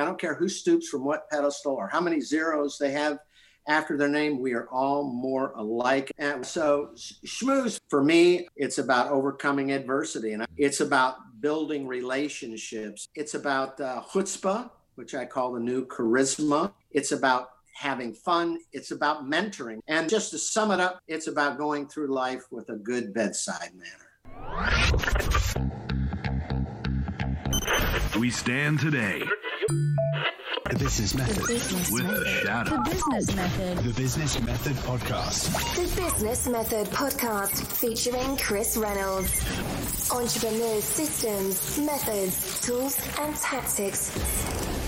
I don't care who stoops from what pedestal or how many zeros they have after their name. We are all more alike. And so, schmooze for me, it's about overcoming adversity and it's about building relationships. It's about uh, chutzpah, which I call the new charisma. It's about having fun. It's about mentoring. And just to sum it up, it's about going through life with a good bedside manner. We stand today the Business Method. The business with method. the shadow. The Business Method. The Business Method Podcast. The Business Method Podcast featuring Chris Reynolds. Entrepreneurs' systems, methods, tools, and tactics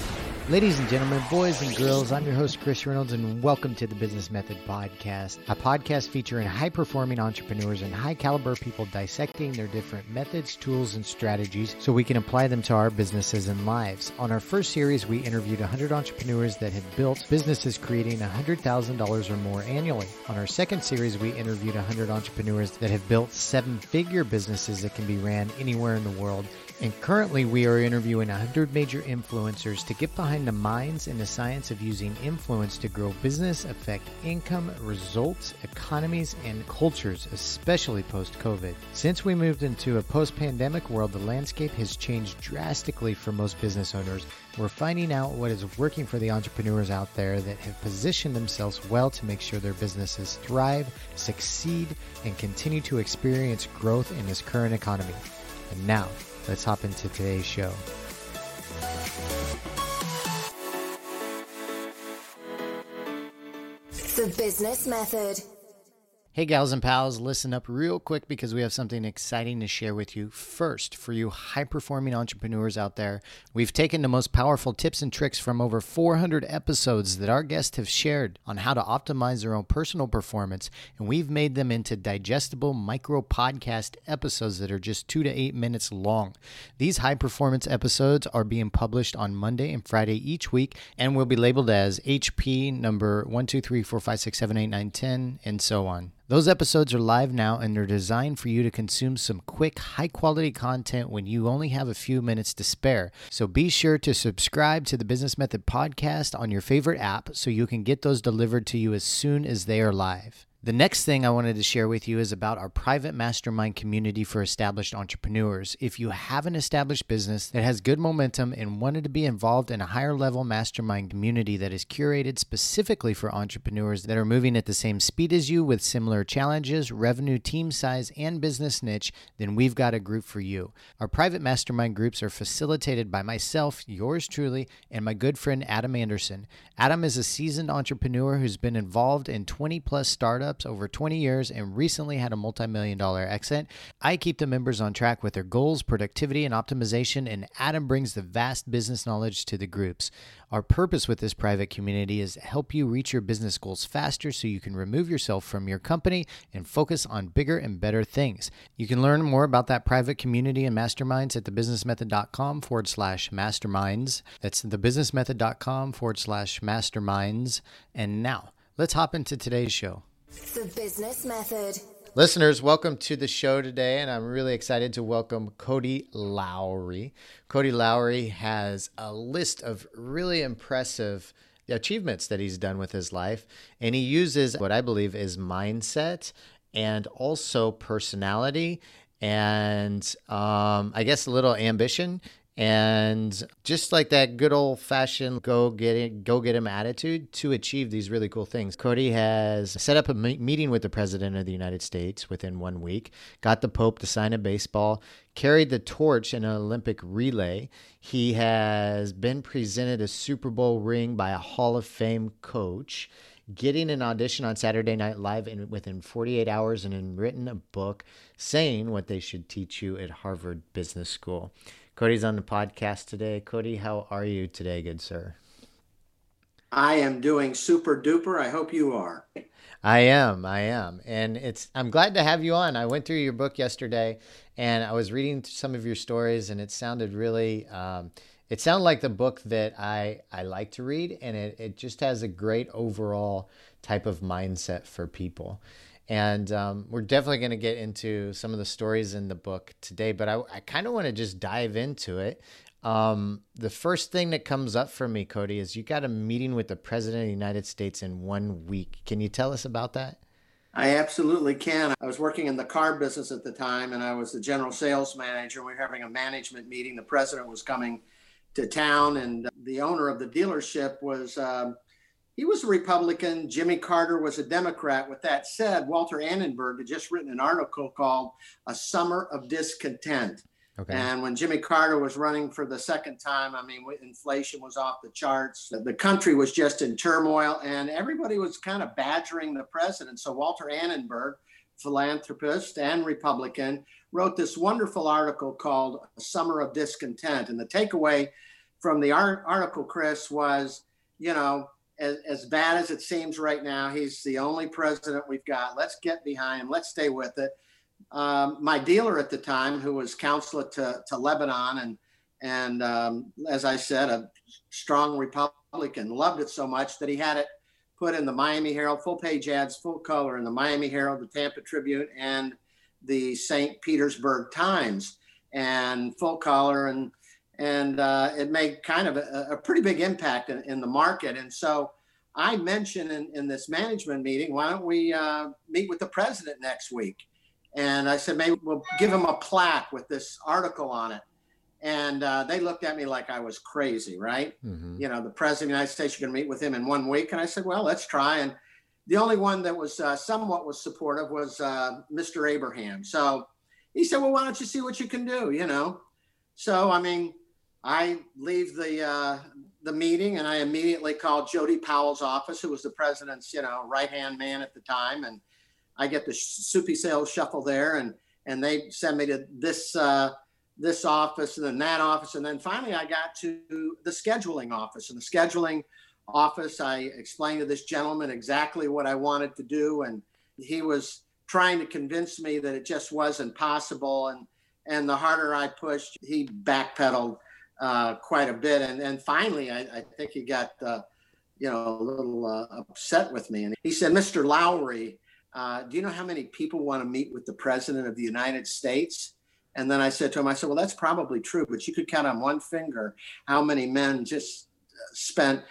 Ladies and gentlemen, boys and girls, I'm your host, Chris Reynolds, and welcome to the Business Method Podcast, a podcast featuring high performing entrepreneurs and high caliber people dissecting their different methods, tools, and strategies so we can apply them to our businesses and lives. On our first series, we interviewed 100 entrepreneurs that had built businesses creating $100,000 or more annually. On our second series, we interviewed 100 entrepreneurs that have built seven figure businesses that can be ran anywhere in the world and currently, we are interviewing 100 major influencers to get behind the minds and the science of using influence to grow business, affect income, results, economies, and cultures, especially post COVID. Since we moved into a post pandemic world, the landscape has changed drastically for most business owners. We're finding out what is working for the entrepreneurs out there that have positioned themselves well to make sure their businesses thrive, succeed, and continue to experience growth in this current economy. And now, let's hop into today's show. The Business Method. Hey, gals and pals, listen up real quick because we have something exciting to share with you. First, for you high performing entrepreneurs out there, we've taken the most powerful tips and tricks from over 400 episodes that our guests have shared on how to optimize their own personal performance, and we've made them into digestible micro podcast episodes that are just two to eight minutes long. These high performance episodes are being published on Monday and Friday each week and will be labeled as HP number 1, 2, 3, 4, 5, 6, 7, 8, 9, 10, and so on. Those episodes are live now and they're designed for you to consume some quick, high quality content when you only have a few minutes to spare. So be sure to subscribe to the Business Method podcast on your favorite app so you can get those delivered to you as soon as they are live. The next thing I wanted to share with you is about our private mastermind community for established entrepreneurs. If you have an established business that has good momentum and wanted to be involved in a higher level mastermind community that is curated specifically for entrepreneurs that are moving at the same speed as you with similar challenges, revenue, team size, and business niche, then we've got a group for you. Our private mastermind groups are facilitated by myself, yours truly, and my good friend Adam Anderson. Adam is a seasoned entrepreneur who's been involved in 20 plus startups startups over 20 years and recently had a multi million dollar exit. I keep the members on track with their goals, productivity, and optimization, and Adam brings the vast business knowledge to the groups. Our purpose with this private community is to help you reach your business goals faster so you can remove yourself from your company and focus on bigger and better things. You can learn more about that private community and masterminds at thebusinessmethod.com forward slash masterminds. That's thebusinessmethod.com forward slash masterminds. And now, let's hop into today's show. The Business Method. Listeners, welcome to the show today, and I'm really excited to welcome Cody Lowry. Cody Lowry has a list of really impressive achievements that he's done with his life, and he uses what I believe is mindset and also personality and um, I guess a little ambition and just like that good old fashioned go get it, go get him attitude to achieve these really cool things. Cody has set up a meeting with the president of the United States within one week, got the Pope to sign a baseball, carried the torch in an Olympic relay. He has been presented a Super Bowl ring by a Hall of Fame coach getting an audition on Saturday Night Live in, within 48 hours and in written a book saying what they should teach you at Harvard Business School. Cody's on the podcast today. Cody, how are you today, good sir? I am doing super duper. I hope you are. I am. I am. And it's I'm glad to have you on. I went through your book yesterday and I was reading some of your stories and it sounded really um, it sounded like the book that I, I like to read and it, it just has a great overall type of mindset for people. And um, we're definitely going to get into some of the stories in the book today, but I, I kind of want to just dive into it. Um, the first thing that comes up for me, Cody, is you got a meeting with the president of the United States in one week. Can you tell us about that? I absolutely can. I was working in the car business at the time, and I was the general sales manager. We were having a management meeting. The president was coming to town, and the owner of the dealership was um, he was a Republican. Jimmy Carter was a Democrat. With that said, Walter Annenberg had just written an article called "A Summer of Discontent." Okay. And when Jimmy Carter was running for the second time, I mean, inflation was off the charts. The country was just in turmoil, and everybody was kind of badgering the president. So Walter Annenberg, philanthropist and Republican, wrote this wonderful article called A "Summer of Discontent." And the takeaway from the art- article, Chris, was, you know, as, as bad as it seems right now, he's the only president we've got. Let's get behind him. Let's stay with it um, my dealer at the time, who was counselor to, to Lebanon, and and um, as I said, a strong Republican, loved it so much that he had it put in the Miami Herald, full page ads, full color in the Miami Herald, the Tampa Tribune, and the St. Petersburg Times, and full color, and and uh, it made kind of a, a pretty big impact in, in, the market. And so I mentioned in, in this management meeting, why don't we uh, meet with the president next week? And I said, maybe we'll give him a plaque with this article on it. And uh, they looked at me like I was crazy, right? Mm-hmm. You know, the president of the United States, you're going to meet with him in one week. And I said, well, let's try. And the only one that was uh, somewhat was supportive was uh, Mr. Abraham. So he said, well, why don't you see what you can do, you know? So, I mean, I leave the uh, the meeting and I immediately called Jody Powell's office, who was the president's, you know, right hand man at the time, and I get the soupy sales shuffle there, and and they send me to this uh, this office and then that office, and then finally I got to the scheduling office. And the scheduling office, I explained to this gentleman exactly what I wanted to do, and he was trying to convince me that it just wasn't possible. And and the harder I pushed, he backpedaled uh, quite a bit. And then finally, I, I think he got. Uh, you know, a little uh, upset with me. And he said, Mr. Lowry, uh, do you know how many people want to meet with the president of the United States? And then I said to him, I said, well, that's probably true, but you could count on one finger how many men just uh, spent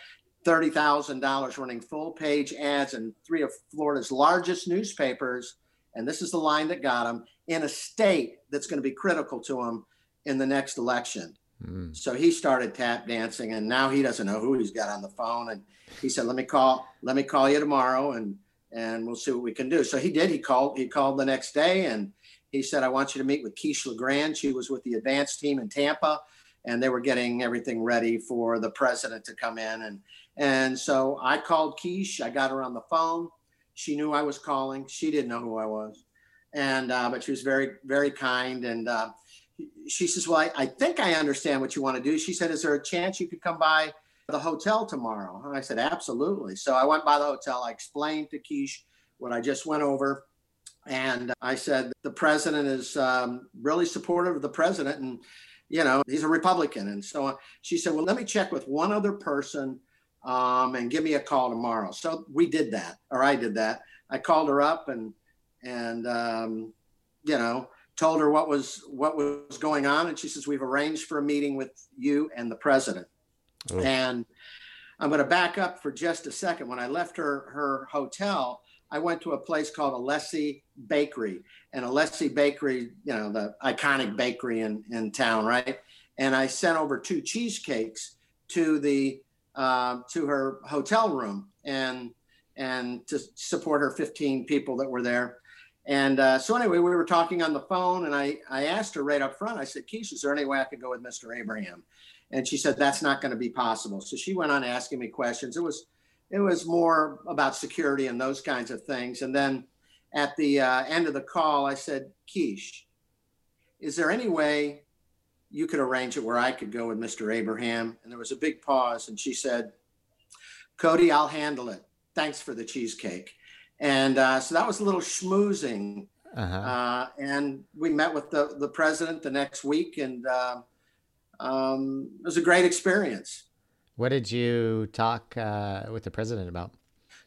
$30,000 running full page ads in three of Florida's largest newspapers. And this is the line that got him in a state that's going to be critical to him in the next election. Mm. So he started tap dancing and now he doesn't know who he's got on the phone. And he said, let me call, let me call you tomorrow. And and we'll see what we can do. So he did. He called. He called the next day, and he said, "I want you to meet with Keish LeGrand. She was with the advanced team in Tampa, and they were getting everything ready for the president to come in." And and so I called Keish. I got her on the phone. She knew I was calling. She didn't know who I was, and uh, but she was very very kind. And uh, she says, "Well, I, I think I understand what you want to do." She said, "Is there a chance you could come by?" the hotel tomorrow? And I said, absolutely. So I went by the hotel. I explained to Keish what I just went over. And I said, the president is um, really supportive of the president. And, you know, he's a Republican. And so she said, well, let me check with one other person um, and give me a call tomorrow. So we did that, or I did that. I called her up and, and, um, you know, told her what was what was going on and she says we've arranged for a meeting with you and the president Oh. And I'm going to back up for just a second. When I left her her hotel, I went to a place called Alessi Bakery, and Alessi Bakery, you know, the iconic bakery in in town, right? And I sent over two cheesecakes to the uh, to her hotel room, and and to support her 15 people that were there. And uh, so anyway, we were talking on the phone, and I I asked her right up front. I said, "Keish, is there any way I could go with Mr. Abraham?" and she said that's not going to be possible. So she went on asking me questions. It was it was more about security and those kinds of things. And then at the uh, end of the call, I said, Keish, is there any way you could arrange it where I could go with Mr. Abraham? And there was a big pause, and she said, Cody, I'll handle it. Thanks for the cheesecake. And uh, so that was a little schmoozing. Uh-huh. Uh, and we met with the, the president the next week, and uh, um, it was a great experience. What did you talk uh, with the president about?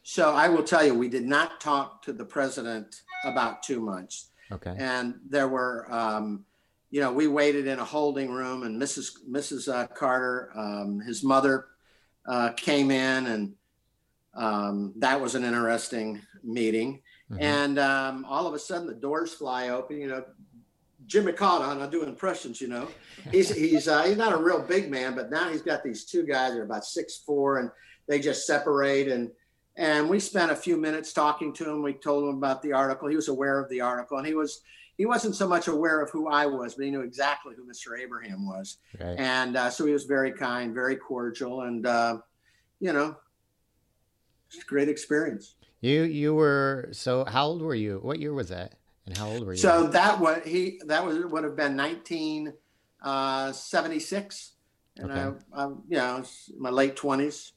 So I will tell you, we did not talk to the president about too much. Okay. And there were, um, you know, we waited in a holding room, and Mrs. Mrs. Uh, Carter, um, his mother, uh, came in, and um, that was an interesting meeting. Mm-hmm. And um, all of a sudden, the doors fly open. You know, Jim McCall, I do impressions. You know, he's he's uh, he's not a real big man, but now he's got these two guys that are about six four, and they just separate and. And we spent a few minutes talking to him. We told him about the article. He was aware of the article, and he was he wasn't so much aware of who I was, but he knew exactly who Mr. Abraham was. Right. And uh, so he was very kind, very cordial, and uh, you know, just great experience. You you were so how old were you? What year was that? And how old were you? So that what he that was would have been 1976, uh, and okay. I, I you know my late 20s.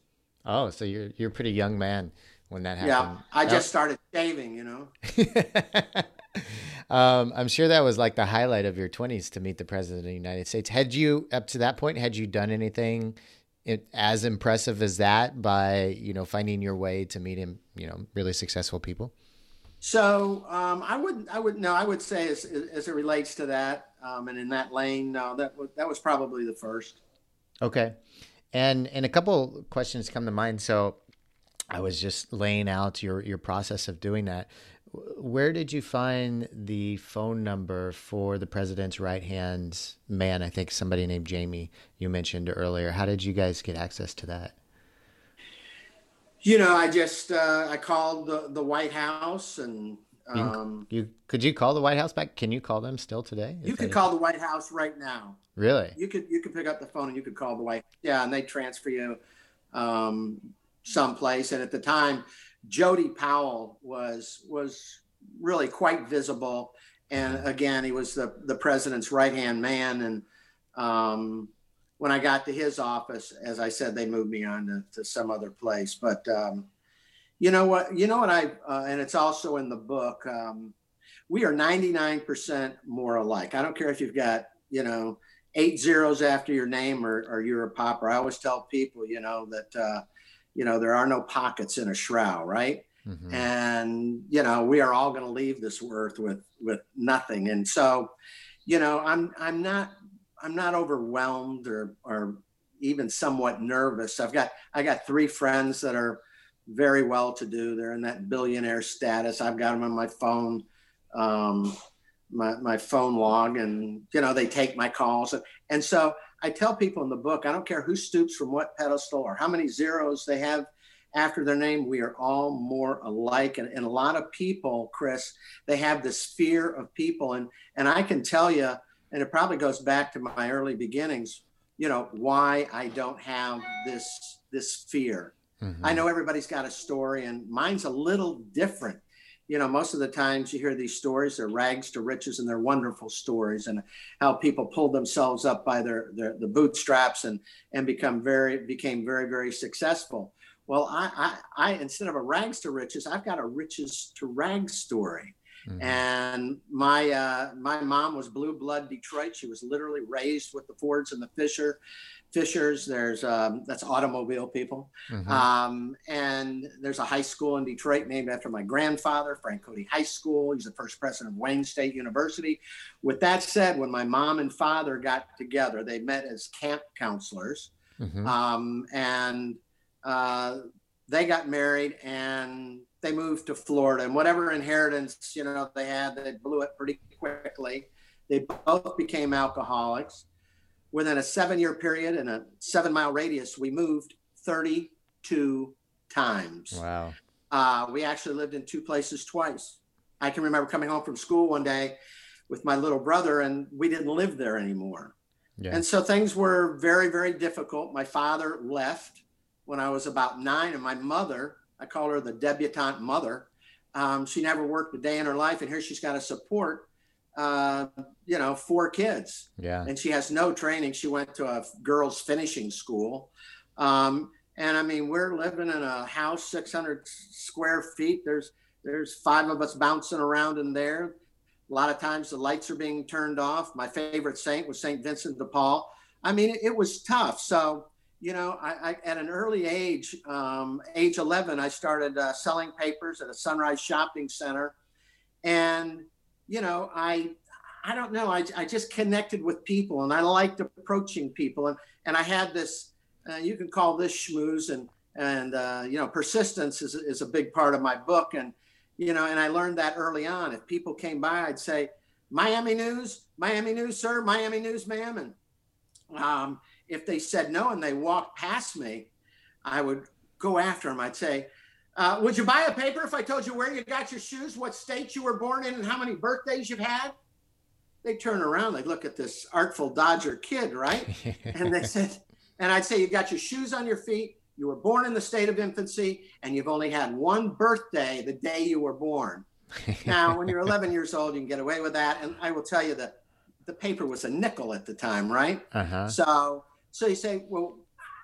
Oh, so you're you're a pretty young man when that happened. Yeah, I just started shaving, you know. um, I'm sure that was like the highlight of your 20s to meet the president of the United States. Had you up to that point had you done anything as impressive as that by you know finding your way to meet him? You know, really successful people. So um, I would I would no I would say as, as it relates to that um, and in that lane no that that was probably the first. Okay, and and a couple questions come to mind. So I was just laying out your your process of doing that. Where did you find the phone number for the president's right hand man? I think somebody named Jamie you mentioned earlier. How did you guys get access to that? You know, I just uh, I called the, the White House and um, you, you, could you call the White House back? Can you call them still today? you could call the White House right now. Really? You could you could pick up the phone and you could call the White. Yeah, and they transfer you um, someplace. And at the time, Jody Powell was was really quite visible. And again, he was the the president's right hand man. And um, when I got to his office, as I said, they moved me on to, to some other place. But um, you know what? You know what I uh, and it's also in the book. Um, we are 99% more alike. I don't care if you've got you know eight zeros after your name or, or you're a pauper. I always tell people, you know, that uh, you know there are no pockets in a shroud right? Mm-hmm. and you know we are all going to leave this earth with with nothing. And so you know i'm i'm not i'm not overwhelmed or or even somewhat nervous. I've got i got three friends that are very well to do. They're in that billionaire status. I've got them on my phone um, my, my phone log and you know they take my calls. And, and so I tell people in the book, I don't care who stoops from what pedestal or how many zeros they have after their name, we are all more alike. And, and a lot of people, Chris, they have this fear of people. And, and I can tell you, and it probably goes back to my early beginnings, you know, why I don't have this, this fear. Mm-hmm. I know everybody's got a story and mine's a little different you know, most of the times you hear these stories, they're rags to riches and they're wonderful stories and how people pulled themselves up by their, their the bootstraps and and become very became very, very successful. Well, I, I, I instead of a rags to riches, I've got a riches to rags story. Mm-hmm. And my uh, my mom was blue blood Detroit. She was literally raised with the Fords and the Fisher Fishers. There's um, that's automobile people, mm-hmm. um, and there's a high school in Detroit named after my grandfather, Frank Cody High School. He's the first president of Wayne State University. With that said, when my mom and father got together, they met as camp counselors, mm-hmm. um, and uh, they got married and they moved to Florida. And whatever inheritance you know they had, they blew it pretty quickly. They both became alcoholics within a seven year period and a seven mile radius, we moved 32 times. Wow. Uh, we actually lived in two places twice. I can remember coming home from school one day with my little brother, and we didn't live there anymore. Yeah. And so things were very, very difficult. My father left when I was about nine, and my mother, I call her the debutante mother, um, she never worked a day in her life, and here she's got to support uh, you know, four kids. Yeah. And she has no training. She went to a girls' finishing school. Um, and I mean, we're living in a house 600 square feet. There's there's five of us bouncing around in there. A lot of times the lights are being turned off. My favorite saint was Saint Vincent de Paul. I mean, it, it was tough. So you know, I, I, at an early age, um, age 11, I started uh, selling papers at a Sunrise Shopping Center, and you know, I I don't know. I, I just connected with people and I liked approaching people. And, and I had this, uh, you can call this schmooze and, and, uh, you know, persistence is, is a big part of my book. And, you know, and I learned that early on. If people came by, I'd say, Miami news, Miami news, sir, Miami news, ma'am. And um, if they said no and they walked past me, I would go after them. I'd say, uh, would you buy a paper if I told you where you got your shoes, what state you were born in, and how many birthdays you've had? They turn around, they look at this artful Dodger kid, right? and they said, and I'd say, you got your shoes on your feet, you were born in the state of infancy, and you've only had one birthday the day you were born. now, when you're 11 years old, you can get away with that. And I will tell you that the paper was a nickel at the time, right? Uh-huh. So, so you say, well,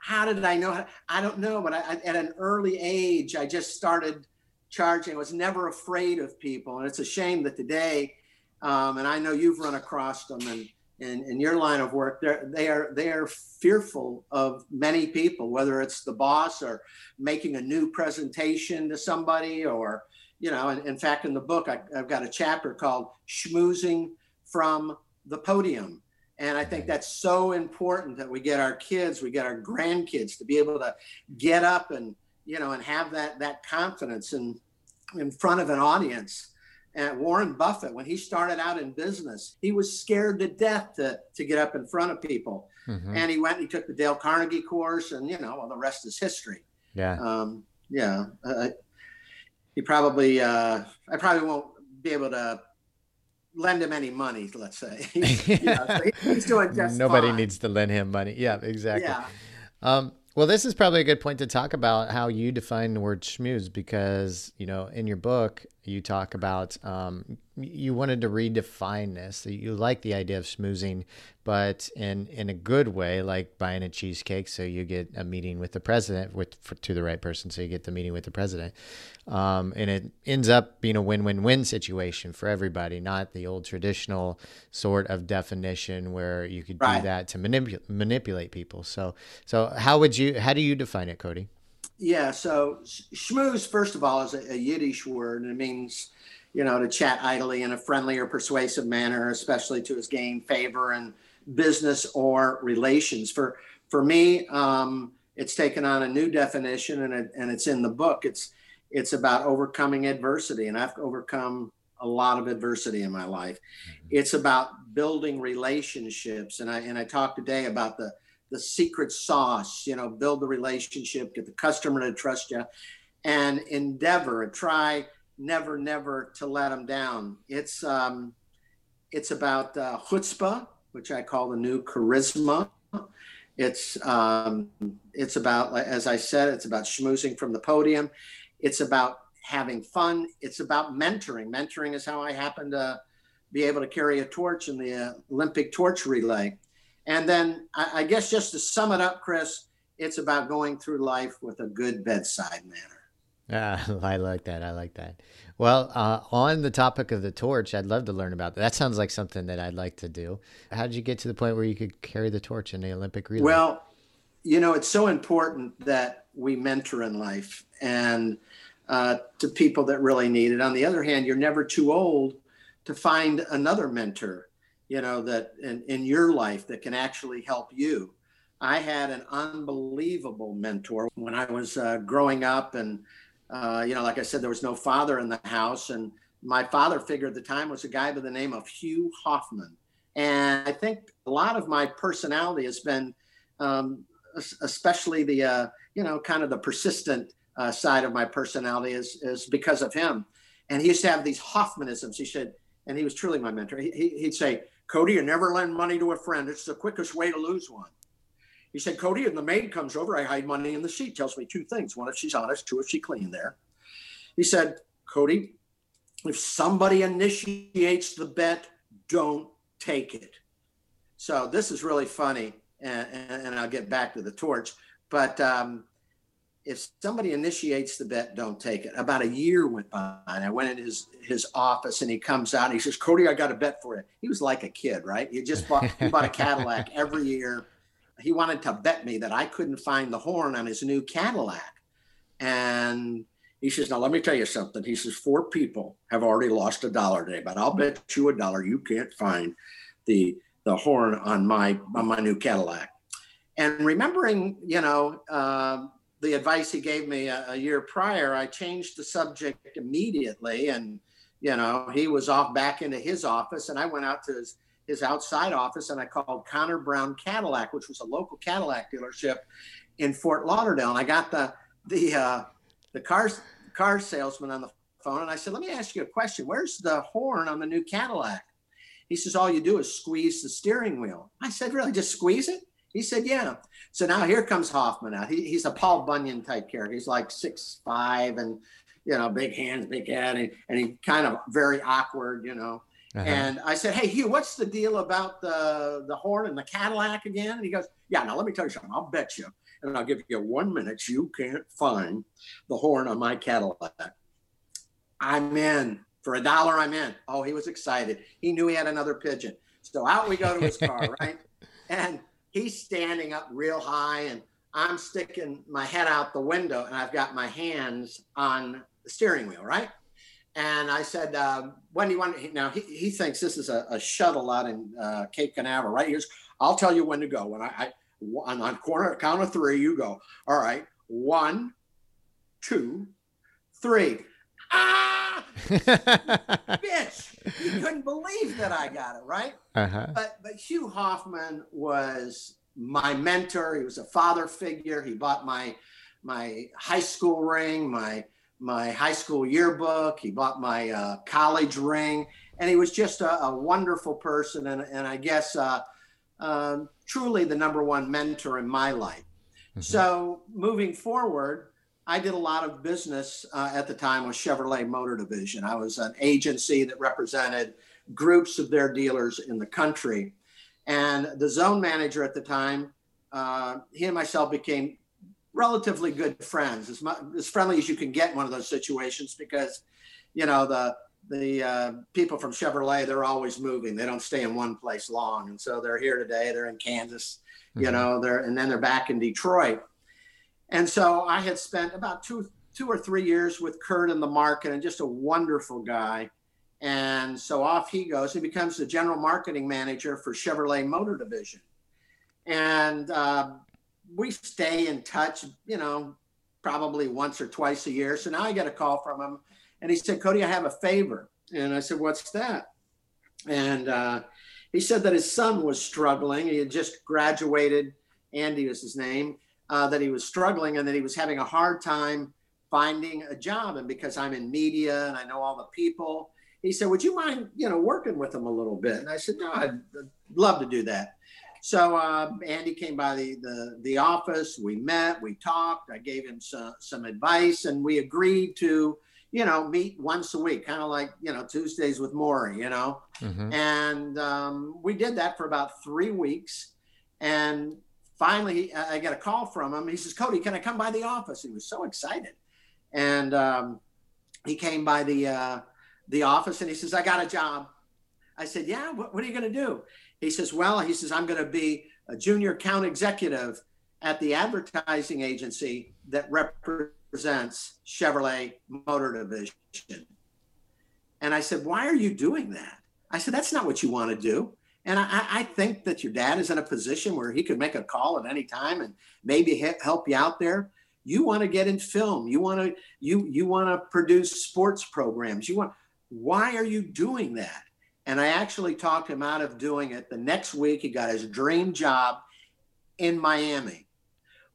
how did I know? I don't know, but I, at an early age, I just started charging. I was never afraid of people, and it's a shame that today, um, and I know you've run across them, and in, in your line of work, they're, they are they are fearful of many people, whether it's the boss or making a new presentation to somebody, or you know. And in fact, in the book, I, I've got a chapter called "Schmoozing from the Podium." And I think that's so important that we get our kids, we get our grandkids to be able to get up and, you know, and have that that confidence in in front of an audience. And Warren Buffett, when he started out in business, he was scared to death to, to get up in front of people. Mm-hmm. And he went, and he took the Dale Carnegie course, and you know, well, the rest is history. Yeah. Um, yeah. Uh, he probably, uh, I probably won't be able to lend him any money, let's say. so he's doing just Nobody fine. needs to lend him money. Yeah, exactly. Yeah. Um, well, this is probably a good point to talk about how you define the word schmooze because, you know, in your book, you talk about um, you wanted to redefine this. You like the idea of schmoozing, but in in a good way, like buying a cheesecake, so you get a meeting with the president with for, to the right person, so you get the meeting with the president, um, and it ends up being a win-win-win situation for everybody, not the old traditional sort of definition where you could right. do that to manipulate manipulate people. So so how would you how do you define it, Cody? Yeah, so schmooze, first of all, is a, a Yiddish word, and it means you know, to chat idly in a friendly or persuasive manner, especially to his gain favor in business or relations. For for me, um, it's taken on a new definition, and it, and it's in the book. It's it's about overcoming adversity, and I've overcome a lot of adversity in my life. Mm-hmm. It's about building relationships, and I and I talked today about the the secret sauce. You know, build the relationship, get the customer to trust you, and endeavor try never, never to let them down. It's um, it's about uh, chutzpah, which I call the new charisma. It's um, it's about, as I said, it's about schmoozing from the podium. It's about having fun. It's about mentoring. Mentoring is how I happen to be able to carry a torch in the Olympic torch relay. And then I, I guess just to sum it up, Chris, it's about going through life with a good bedside manner. Yeah, I like that. I like that. Well, uh, on the topic of the torch, I'd love to learn about that. That sounds like something that I'd like to do. How did you get to the point where you could carry the torch in the Olympic relay? Well, you know, it's so important that we mentor in life and uh, to people that really need it. On the other hand, you're never too old to find another mentor, you know, that in, in your life that can actually help you. I had an unbelievable mentor when I was uh, growing up and uh, you know, like I said, there was no father in the house. And my father figure at the time was a guy by the name of Hugh Hoffman. And I think a lot of my personality has been, um, especially the, uh, you know, kind of the persistent uh, side of my personality is, is because of him. And he used to have these Hoffmanisms. He said, and he was truly my mentor. He, he'd say, Cody, you never lend money to a friend. It's the quickest way to lose one. He said, Cody, and the maid comes over. I hide money in the seat. Tells me two things. One, if she's honest. Two, if she clean there. He said, Cody, if somebody initiates the bet, don't take it. So this is really funny. And, and I'll get back to the torch. But um, if somebody initiates the bet, don't take it. About a year went by, and I went in his his office, and he comes out. And he says, "Cody, I got a bet for you." He was like a kid, right? He just bought he bought a Cadillac every year he wanted to bet me that I couldn't find the horn on his new Cadillac. And He says, now let me tell you something. He says, four people have already lost a dollar today, but I'll bet you a dollar you can't find the the horn on my on my new Cadillac. And remembering, you know, uh, the advice he gave me a, a, year prior, I changed the subject immediately. And, you know, he was off back into his office, and I went out to his his outside office and I called Connor Brown Cadillac, which was a local Cadillac dealership in Fort Lauderdale. And I got the the uh, the cars car salesman on the phone and I said, Let me ask you a question. Where's the horn on the new Cadillac? He says, All you do is squeeze the steering wheel. I said, Really? Just squeeze it? He said, Yeah. So now here comes Hoffman out. He, he's a Paul Bunyan type character. He's like six five and you know, big hands, big head, and, and he kind of very awkward, you know. Uh-huh. And I said, Hey Hugh, what's the deal about the the horn and the Cadillac again? And he goes, Yeah, now let me tell you something. I'll bet you and I'll give you one minute. You can't find the horn on my Cadillac. I'm in. For a dollar, I'm in. Oh, he was excited. He knew he had another pigeon. So out we go to his car, right? And he's standing up real high, and I'm sticking my head out the window, and I've got my hands on the steering wheel, right? And I said, uh, when do you want to? Now, he, he thinks this is a, a shuttle out in uh, Cape Canaveral, right? Here's, I'll tell you when to go. When I, I on, on corner count of three, you go. All right, one, two, three. Ah, bitch! You couldn't believe that I got it right. Uh-huh. But but Hugh Hoffman was my mentor. He was a father figure. He bought my my high school ring, my my high school yearbook. He bought my uh, college ring, and he was just a, a wonderful person. And and I guess uh, um, truly the number one mentor in my life. Mm-hmm. So moving forward, I did a lot of business uh, at the time with Chevrolet Motor Division. I was an agency that represented groups of their dealers in the country. And the zone manager at the time, uh, he and myself became relatively good friends, as, much, as friendly as you can get in one of those situations because, you know, the the uh, people from Chevrolet, they're always moving. They don't stay in one place long. And so they're here today. They're in Kansas, mm-hmm. you know, they're, and then they're back in Detroit. And so I had spent about two, two or three years with Kurt in the market and just a wonderful guy. And so off he goes. He becomes the general marketing manager for Chevrolet Motor Division. And uh, we stay in touch, you know, probably once or twice a year. So now I get a call from him and he said, Cody, I have a favor. And I said, What's that? And uh, he said that his son was struggling. He had just graduated, Andy was his name, uh, that he was struggling and that he was having a hard time finding a job. And because I'm in media and I know all the people, he said, Would you mind, you know, working with him a little bit? And I said, No, I'd, love to do that. So uh, Andy came by the, the, the office. We met, we talked. I gave him some, some advice, and we agreed to you know, meet once a week, kind of like, you know, Tuesdays with Morrie, you know. Mm-hmm. And um, we did that for about three weeks. And finally, I get a call from him. He says, Cody, can I come by the office? He was so excited. And um, he came by the, uh, the office and he says, I got a job. I said, Yeah, what, what are you going to do? He says, Well, he says, I'm going to be a junior account executive at the advertising agency that represents represents Chevrolet Motor Division. And I said, Why are you doing that? I said, That's not what you want to do. And I, I, think that your dad is in a position where he could make a call at any time and maybe help you out there. You want to get in film. You want to you you want to produce sports programs. You want. Why are you doing that? And I actually talked him out of doing it. The next week, he got his dream job in Miami.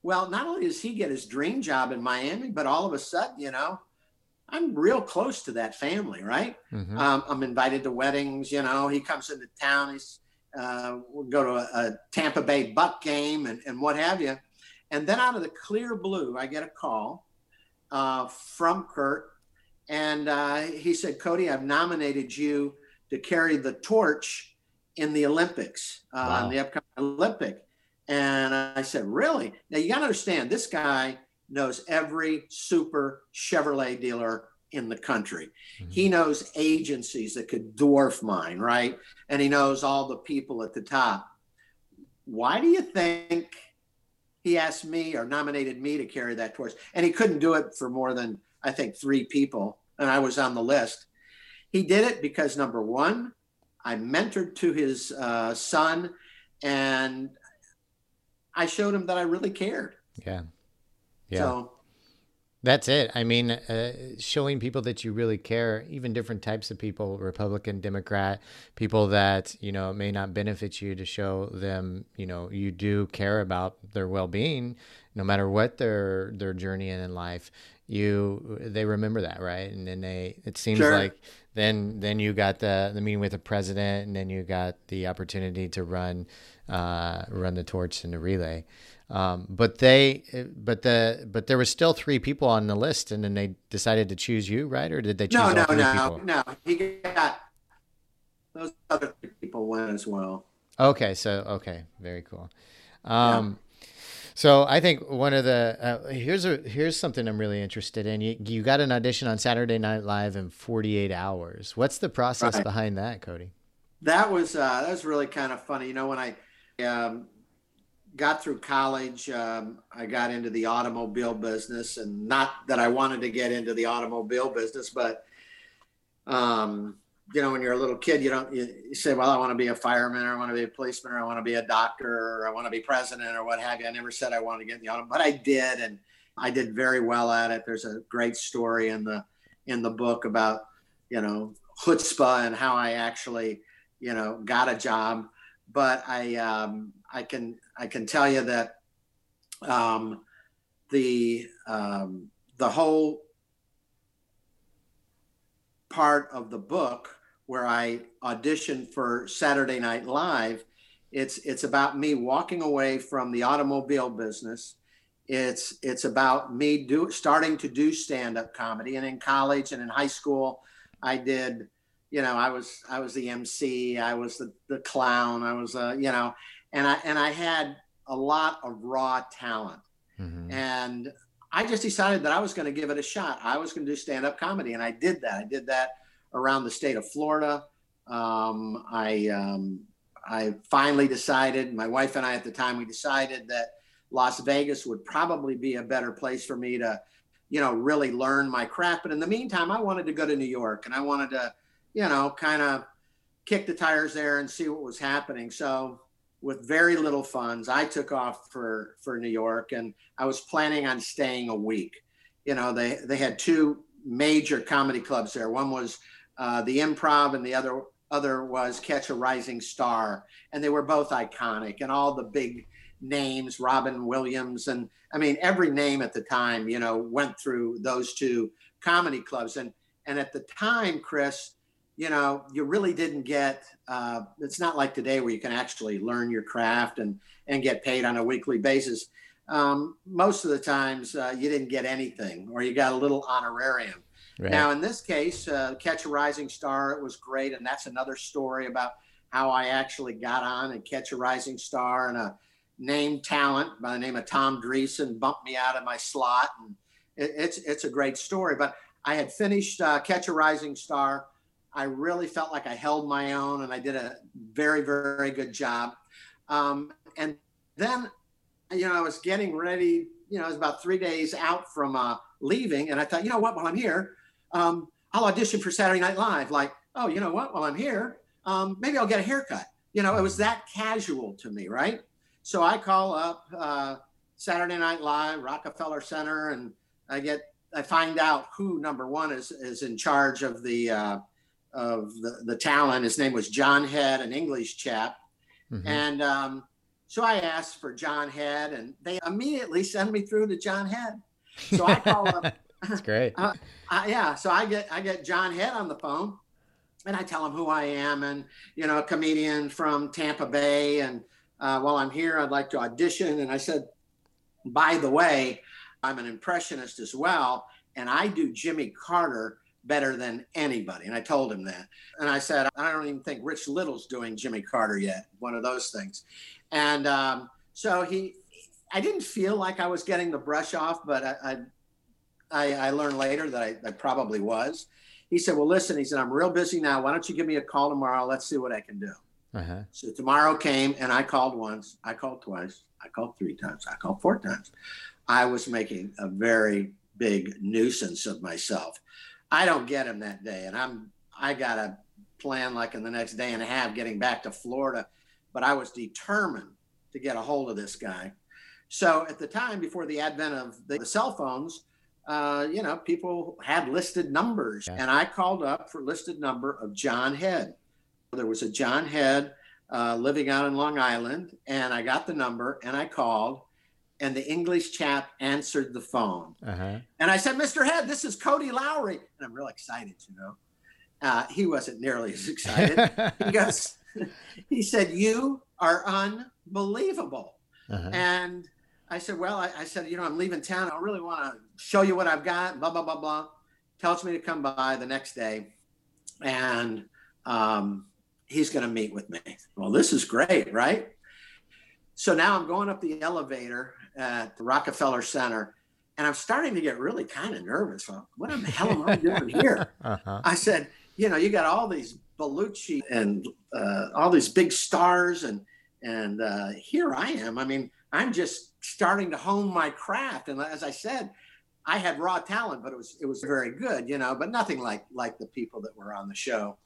Well, not only does he get his dream job in Miami, but all of a sudden, you know, I'm real close to that family, right? Mm-hmm. Um, I'm invited to weddings. You know, he comes into town. He's uh, we'll go to a, a, Tampa Bay Buck game and, and what have you. And then out of the clear blue, I get a call uh, from Kurt, and uh, he said, "Cody, I've nominated you to carry the torch in the Olympics, uh, wow. in the upcoming Olympic." And I said, Really? Now you got to understand, this guy knows every super Chevrolet dealer in the country. Mm-hmm. He knows agencies that could dwarf mine, right? And he knows all the people at the top. Why do you think he asked me or nominated me to carry that torch, and he couldn't do it for more than I think three people, and I was on the list. He did it because number one, I mentored to his uh, son, and I showed him that I really cared. Yeah. Yeah. So That's it. I mean, uh, showing people that you really care, even different types of people, Republican, Democrat, people that, you know, may not benefit you to show them, you know, you do care about their well-being no matter what their their journey in life. You they remember that, right? And then they it seems Sure. like then then you got the the meeting with the president and then you got the opportunity to run uh, run the torch in the relay. Um, but they, but the, but there was still three people on the list, and then they decided to choose you, right? Or did they choose no, no, three no, people? no. He got those other people went as well. Okay, so okay, very cool. Um, So I think one of the uh, here's a here's something I'm really interested in. You you got an audition on Saturday Night Live in 48 hours. What's the process Right. behind that, Cody? That was uh, that was really kind of funny. You know, when I um, got through college, um, I got into the automobile business, and not that I wanted to get into the automobile business, but um, you know, when you're a little kid, you don't you, say, "Well, I want to be a fireman, or I want to be a policeman, or I want to be a doctor, or I want to be president, or what have you." I never said I wanted to get in the auto, but I did, and I did very well at it. There's a great story in the in the book about you know chutzpah and how I actually you know got a job but i um, i can i can tell you that um, the um, the whole part of the book where i auditioned for saturday night live it's it's about me walking away from the automobile business. It's it's about me do starting to do stand-up comedy. And in college and in high school i did you know i was i was the mc i was the, the clown i was uh, you know and i and i had a lot of raw talent. Mhm. and i just decided that i was going to give it a shot. I was going to do stand-up comedy and i did that. I did that around the state of florida. Um, i um, i finally decided my wife and i at the time we decided that las vegas would probably be a better place for me to you know really learn my craft. But in the meantime i wanted to go to new york and i wanted to you know, kind of kick the tires there and see what was happening. So, with very little funds, I took off for for New York, and I was planning on staying a week. You know, they they had two major comedy clubs there. One was uh, the Improv, and the other other was Catch a Rising Star, and they were both iconic. And all the big names, Robin Williams, and I mean every name at the time, you know, went through those two comedy clubs. And and at the time, Chris, you know, you really didn't get. Uh, it's not like today where you can actually learn your craft and and get paid on a weekly basis. Um, most of the times, uh, you didn't get anything, or you got a little honorarium. Right. Now, in this case, uh, Catch a Rising Star, it was great, and that's another story about how I actually got on and Catch a Rising Star, and a named talent by the name of Tom Dreesen bumped me out of my slot, and it, it's it's a great story. But I had finished uh, Catch a Rising Star. I really felt like I held my own, and I did a very very good job. Um, and then, you know, I was getting ready. You know, I was about three days out from uh, leaving, and I thought, you know what? While I'm here, um, I'll audition for Saturday Night Live. Like, oh, you know what? While I'm here, um, maybe I'll get a haircut. You know, it was that casual to me, right? So I call up uh, Saturday Night Live, Rockefeller Center, and I get I find out who number one is is in charge of the uh, of the, the talent. His name was John Head, an English chap, Mhm. and um, so I asked for John Head, and they immediately send me through to John Head. So I call up. That's great. Uh, uh, yeah, so I get I get John Head on the phone, and I tell him who I am, and you know, a comedian from Tampa Bay, and uh, while I'm here, I'd like to audition. And I said, by the way, I'm an impressionist as well, and I do Jimmy Carter better than anybody. And I told him that, and I said, I don't even think Rich Little's doing Jimmy Carter yet. One of those things, and um, so he. I didn't feel like I was getting the brush off, but I, I I, learned later that I, I probably was. He said, Well, listen, he said, I'm real busy now. Why don't you give me a call tomorrow? Let's see what I can do. Uh-huh. So tomorrow came and I called once, I called twice, I called three times. I called four times. I was making a very big nuisance of myself. I don't get him that day, and I'm I got a plan like in the next day and a half getting back to Florida, but I was determined to get a hold of this guy. So at the time, before the advent of the, cell phones, uh, you know, people had listed numbers, yeah. and I called up for listed number of John Head. There was a John Head uh, living out in Long Island, and I got the number and I called, and the English chap answered the phone. Uh-huh. And I said, Mr. Head, this is Cody Lowry. And I'm real excited, you know. Uh, he wasn't nearly as excited. he goes, he said, You are unbelievable. Uh-huh. And I said, Well, I, I, said, You know, I'm leaving town. I really want to show you what I've got, blah, blah, blah, blah. Tells me to come by the next day. And um, he's going to meet with me. Well, this is great, right? So now I'm going up the elevator at the Rockefeller Center and I'm starting to get really kind of nervous. what the hell am I doing here? Uh-huh. I said, you know, you got all these Belushi and uh, all these big stars, and and uh, here I am. I mean, I'm just starting to hone my craft, and as I said, I had raw talent, but it was it was very good, you know, but nothing like like the people that were on the show.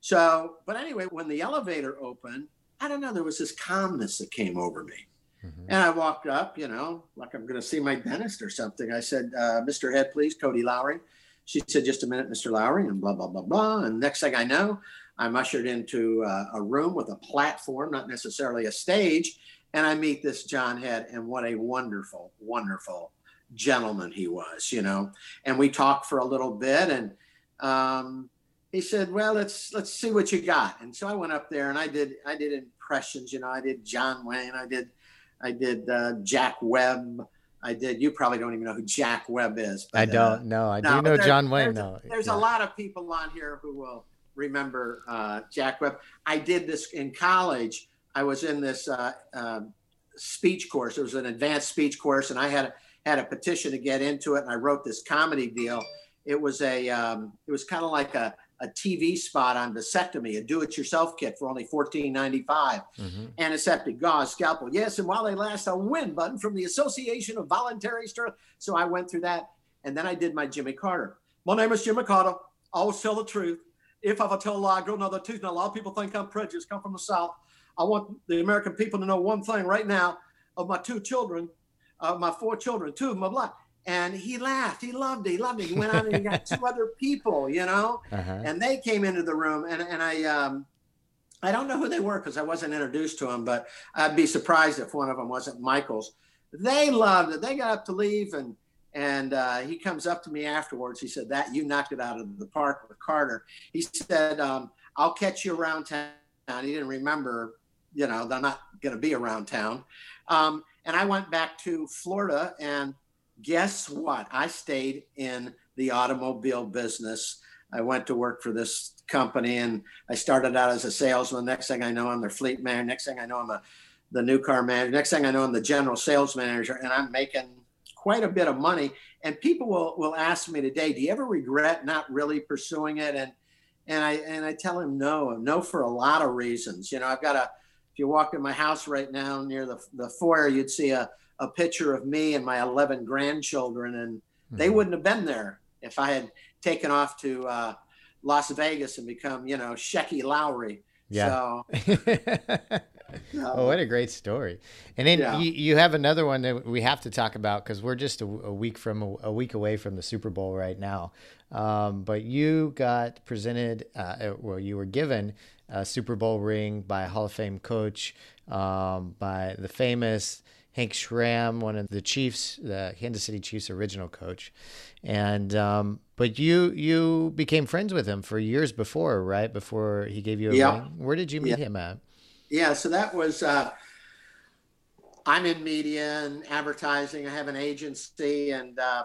So, but anyway, when the elevator opened, I don't know, there was this calmness that came over me. Mm-hmm. And I walked up, you know, like I'm going to see my dentist or something. I said, uh, Mr. Head, please, Cody Lowry. She said, just a minute, Mr. Lowry, and blah, blah, blah, blah. And next thing I know, I'm ushered into uh, a room with a platform, not necessarily a stage. And I meet this John Head, and what a wonderful, wonderful gentleman he was, you know. And we talked for a little bit, and um, he said, "Well, let's let's see what you got." And so I went up there and I did I did impressions. You know, I did John Wayne, I did I did uh, Jack Webb. I did. You probably don't even know who Jack Webb is. But, I don't uh, know. I no, do know John Wayne though. There's yeah. a lot of people on here who will remember uh, Jack Webb. I did this in college. I was in this uh, um, speech course. It was an advanced speech course, and I had had a petition to get into it, and I wrote this comedy deal. It was a. Um, it was kind of like a a TV spot on vasectomy, a do-it-yourself kit for only $14.95. Mm-hmm. Antiseptic gauze, scalpel. Yes, and while they last, a win button from the Association of Voluntary Sterile. So I went through that, and then I did my Jimmy Carter. My name is Jimmy Carter. I always tell the truth. If I tell a lie, I grow another tooth. Now a lot of people think I'm prejudiced. Come from the South. I want the American people to know one thing right now. Of my two children, uh, my four children, two of them are black and he laughed. He loved it. He loved it. He went out and he got two other people, you know, uh-huh. and they came into the room, and and I um, I don't know who they were because I wasn't introduced to them, but I'd be surprised if one of them wasn't Michaels. They loved it. They got up to leave, and and uh, he comes up to me afterwards. He said that you knocked it out of the park with Carter. He said, um, "I'll catch you around town." He didn't remember, you know, they're not going to be around town. Um, and I went back to Florida and guess what? I stayed in the automobile business. I went to work for this company and I started out as a salesman. Next thing I know, I'm their fleet manager. Next thing I know, I'm a, the new car manager. Next thing I know, I'm the general sales manager and I'm making quite a bit of money. And people will, will ask me today, do you ever regret not really pursuing it? And, and I, and I tell them no, no, for a lot of reasons. You know, I've got a, if you walk in my house right now near the, the foyer, you'd see a, a picture of me and my 11 grandchildren, and mm-hmm. they wouldn't have been there if I had taken off to uh, Las Vegas and become, you know, Shecky Lowry. Yeah. So, oh, what a great story! And then yeah. you, you, have another one that we have to talk about because we're just a, a, week from a, a, week away from the Super Bowl right now. Um, but you got presented, uh, well, you were given a Super Bowl ring by a Hall of Fame coach, um, by the famous Hank Stram, one of the Chiefs, the Kansas City Chiefs original coach, and um, but you you became friends with him for years before, right? Before he gave you a yeah. ring. Where did you meet yeah. him at? Yeah, so that was. Uh, I'm in media and advertising. I have an agency, and uh,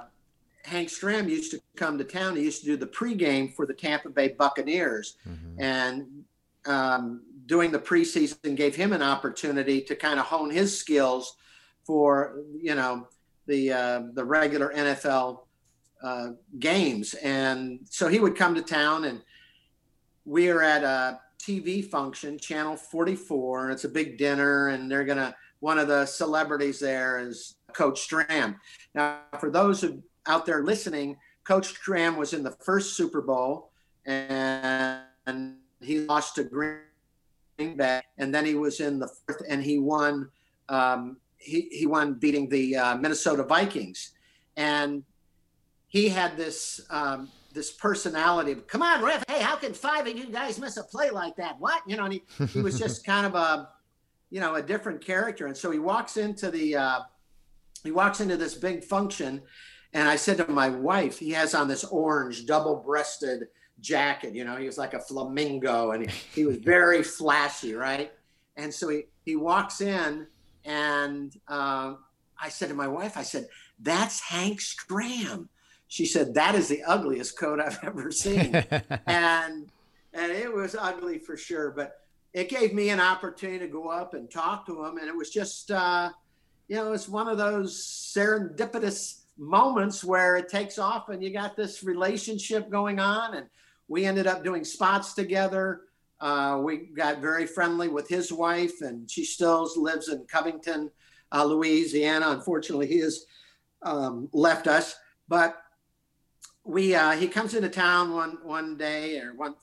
Hank Stram used to come to town. He used to do the pregame for the Tampa Bay Buccaneers, mm-hmm. and um, doing the preseason gave him an opportunity to kind of hone his skills for you know the uh, the regular NFL uh, games, and so he would come to town, and we are at a TV function, Channel 44, and it's a big dinner, and they're gonna one of the celebrities there is Coach Stram. Now, for those out there listening, Coach Stram was in the first Super Bowl and he lost to Green Bay, and then he was in the fourth and he won. Um, he, he won beating the uh, Minnesota Vikings, and he had this um, this personality. Come on, ref! Hey, how can five of you guys miss a play like that? What you know? And he, he was just kind of a you know a different character, and so he walks into the uh, he walks into this big function, and I said to my wife, he has on this orange double breasted jacket. You know, he was like a flamingo, and he, he was very flashy, right? And so he he walks in, and uh, I said to my wife, I said, "That's Hank Stram." She said, "That is the ugliest coat I've ever seen," and and it was ugly for sure, but it gave me an opportunity to go up and talk to him, and it was just, uh, you know, it's one of those serendipitous moments where it takes off, and you got this relationship going on, and we ended up doing spots together. Uh, we got very friendly with his wife, and she still lives in Covington, uh, Louisiana. Unfortunately, he has um, left us, but we uh, he comes into town one one day or one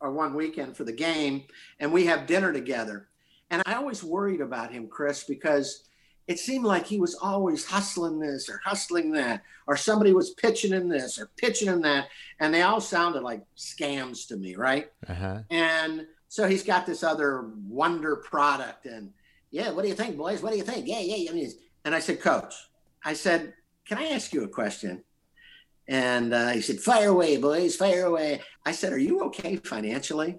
or one weekend for the game, and we have dinner together. And I always worried about him, Chris, because it seemed like he was always hustling this or hustling that, or somebody was pitching in this or pitching in that, and they all sounded like scams to me, right? Uh-huh. And so he's got this other wonder product, and yeah, what do you think, boys? What do you think? Yeah, yeah. I mean, and I said, Coach, I said, can I ask you a question? And uh, he said, Fire away, boys, fire away. I said, Are you okay financially?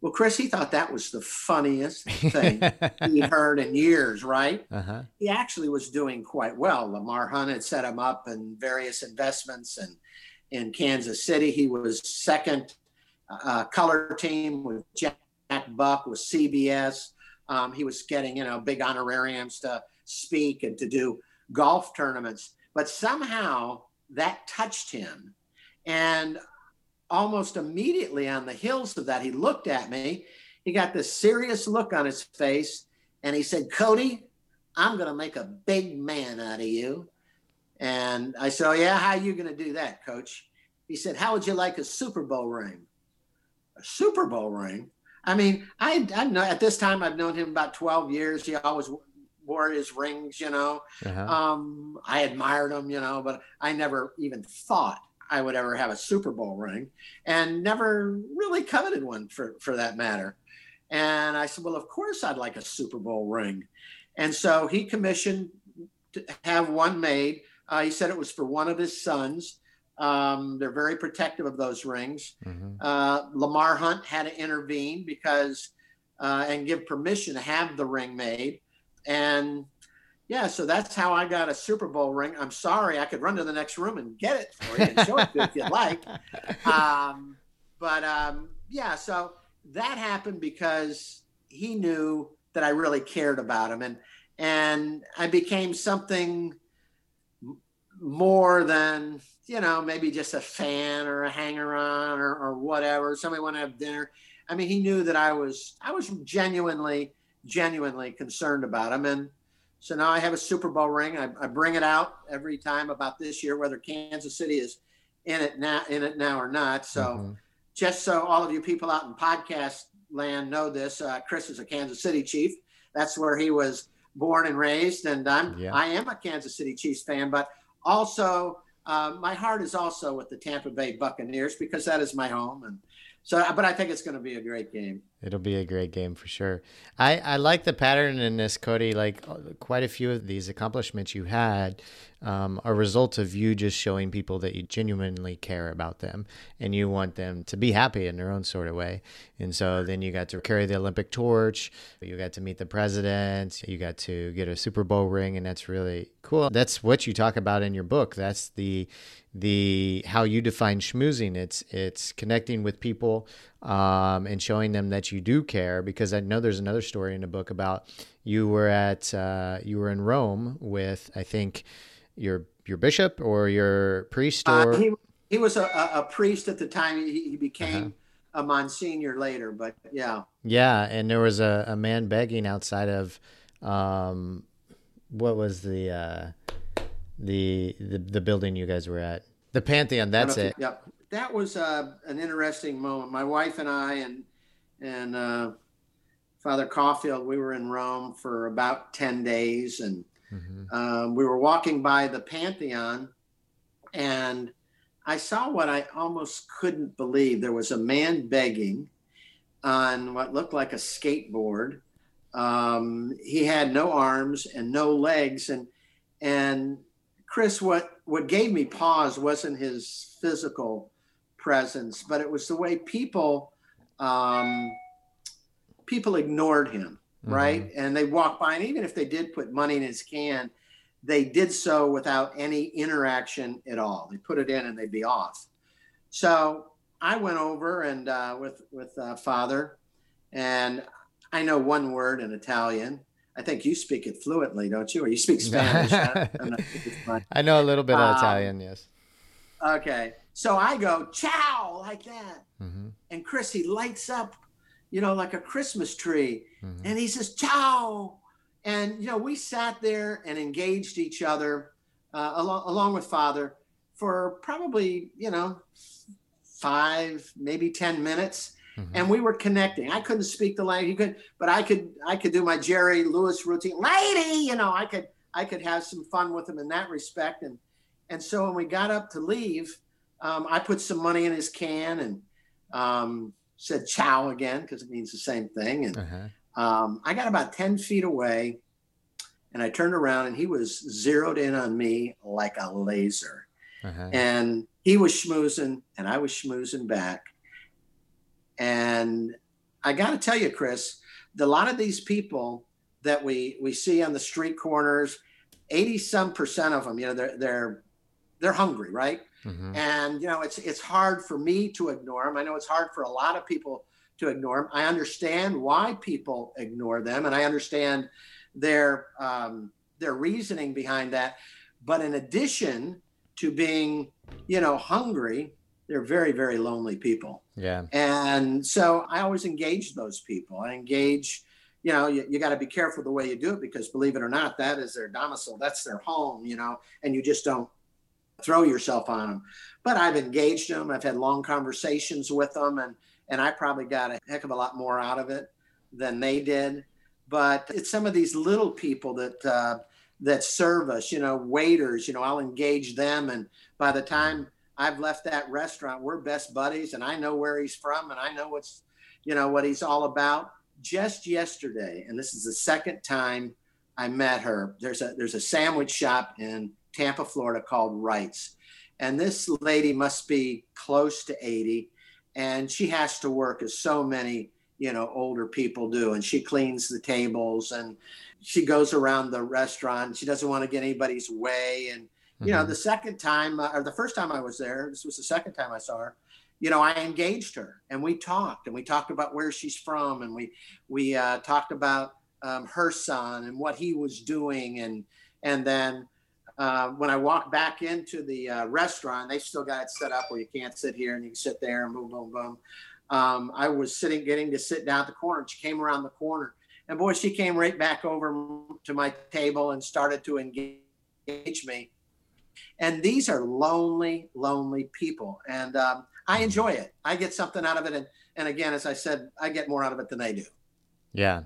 Well, Chris, he thought that was the funniest thing he'd heard in years, right? Uh-huh. He actually was doing quite well. Lamar Hunt had set him up in various investments, and in Kansas City, he was second uh, color team with Jack Buck with CBS. Um, he was getting, you know, big honorariums to speak and to do golf tournaments. But somehow that touched him. And almost immediately on the heels of that, he looked at me. He got this serious look on his face and he said, Cody, I'm going to make a big man out of you. And I said, Oh, yeah, how are you going to do that, coach? He said, How would you like a Super Bowl ring? A Super Bowl ring? I mean, I, I know at this time I've known him about 12 years. He always wore his rings, you know. Uh-huh. Um, I admired him, you know, but I never even thought I would ever have a Super Bowl ring and never really coveted one for, for that matter. And I said, Well, of course I'd like a Super Bowl ring. And so he commissioned to have one made. Uh, he said it was for one of his sons. Um, they're very protective of those rings. Mhm. Uh, Lamar Hunt had to intervene because uh, and give permission to have the ring made. And yeah, so that's how I got a Super Bowl ring. I'm sorry, I could run to the next room and get it for you and show it to you if you'd like. Um, but um, yeah, so that happened because he knew that I really cared about him, and and I became something more than you know maybe just a fan or a hanger on or, or whatever. Somebody want to have dinner. I mean, he knew that I was I was genuinely genuinely concerned about him, and so now I have a Super Bowl ring. I, I bring it out every time about this year, whether Kansas City is in it now in it now or not. So Mhm. just so all of you people out in podcast land know this, uh, Chris is a Kansas City Chief. That's where he was born and raised, and I'm Yeah. I am a Kansas City Chiefs fan, but also uh, my heart is also with the Tampa Bay Buccaneers because that is my home, and so. But I think it's going to be a great game. It'll be a great game for sure. I, I like the pattern in this, Cody. Like uh, quite a few of these accomplishments you had um, are a result of you just showing people that you genuinely care about them and you want them to be happy in their own sort of way. And so then you got to carry the Olympic torch, you got to meet the president, you got to get a Super Bowl ring, and that's really cool. That's what you talk about in your book. That's the the how you define schmoozing. It's it's connecting with people um, and showing them that you do care. Because I know there's another story in the book about you were at uh, you were in Rome with I think your your bishop or your priest or Uh, he, he was a, a, priest at the time. He, he became a monsignor later, but yeah. yeah, and there was a, a man begging outside of Um, what was the uh, the the the building you guys were at? The Pantheon. That's it. Yep. That was uh, an interesting moment. My wife and I and and uh, Father Caulfield, we were in Rome for about ten days, and Mhm. um, we were walking by the Pantheon, and I saw what I almost couldn't believe. There was a man begging on what looked like a skateboard. Um, he had no arms and no legs, and and Chris, what what gave me pause wasn't his physical presence, but it was the way people um, people ignored him right? And they walked by, and even if they did put money in his can, they did so without any interaction at all. They put it in and they'd be off. So I went over and uh, with with uh, Father, and I know one word in Italian. I think you speak it fluently, don't you? Or you speak Spanish? I, I'm not- it's. I know a little bit of Um, Italian. Yes. Okay, so I go ciao like that, hmm and Chris he lights up, you know, like a Christmas tree. hmm and he says ciao and you know we sat there and engaged each other uh, along, along with father for probably you know five maybe ten minutes. Mm-hmm. and we were connecting. I couldn't speak the language. He could but i could i could do my jerry lewis routine. Lady you know i could i could have some fun with him in that respect. And and so when we got up to leave um, i put some money in his can and um, said ciao again because it means the same thing and Uh-huh. um, I got about 10 feet away and I turned around and he was zeroed in on me like a laser. Uh-huh. And he was schmoozing and I was schmoozing back. And I got to tell you, Chris, the, a lot of these people that we, we see on the street corners, 80 some percent of them, you know, they're, they're, they're hungry, right? Mhm. and you know it's it's hard for me to ignore them i know it's hard for a lot of people to ignore them i understand why people ignore them and i understand their um, their reasoning behind that but in addition to being you know hungry they're very very lonely people Yeah. and so I always engage those people. I engage, you know, you, you got to be careful the way you do it because believe it or not, that is their domicile, that's their home, you know, and you just don't throw yourself on them. But I've engaged them, I've had long conversations with them, and and I probably got a heck of a lot more out of it than they did. But it's some of these little people that uh, that serve us, you know, waiters, you know, I'll engage them, and by the time I've left that restaurant. We're best buddies, and I know where he's from, and I know what's, you know, what he's all about. Just yesterday, and this is the second time I met her. There's a there's a sandwich shop in Tampa, Florida called Wright's. and this lady must be close to 80, and she has to work as so many you know older people do, and she cleans the tables and she goes around the restaurant. She doesn't want to get anybody's way, and you know Mhm. the second time uh, or the first time i was there this was the second time i saw her you know i engaged her and we talked and we talked about where she's from and we we uh, talked about um, her son and what he was doing and and then uh, when i walked back into the uh, restaurant they still got it set up where you can't sit here and you can sit there and boom boom boom. Um, i was sitting getting to sit down at the corner and she came around the corner. And boy she came right back over to my table and started to engage me. And these are lonely lonely people. And um, i enjoy it. I get something out of it. And and again as i said i get more out of it than they do. Yeah.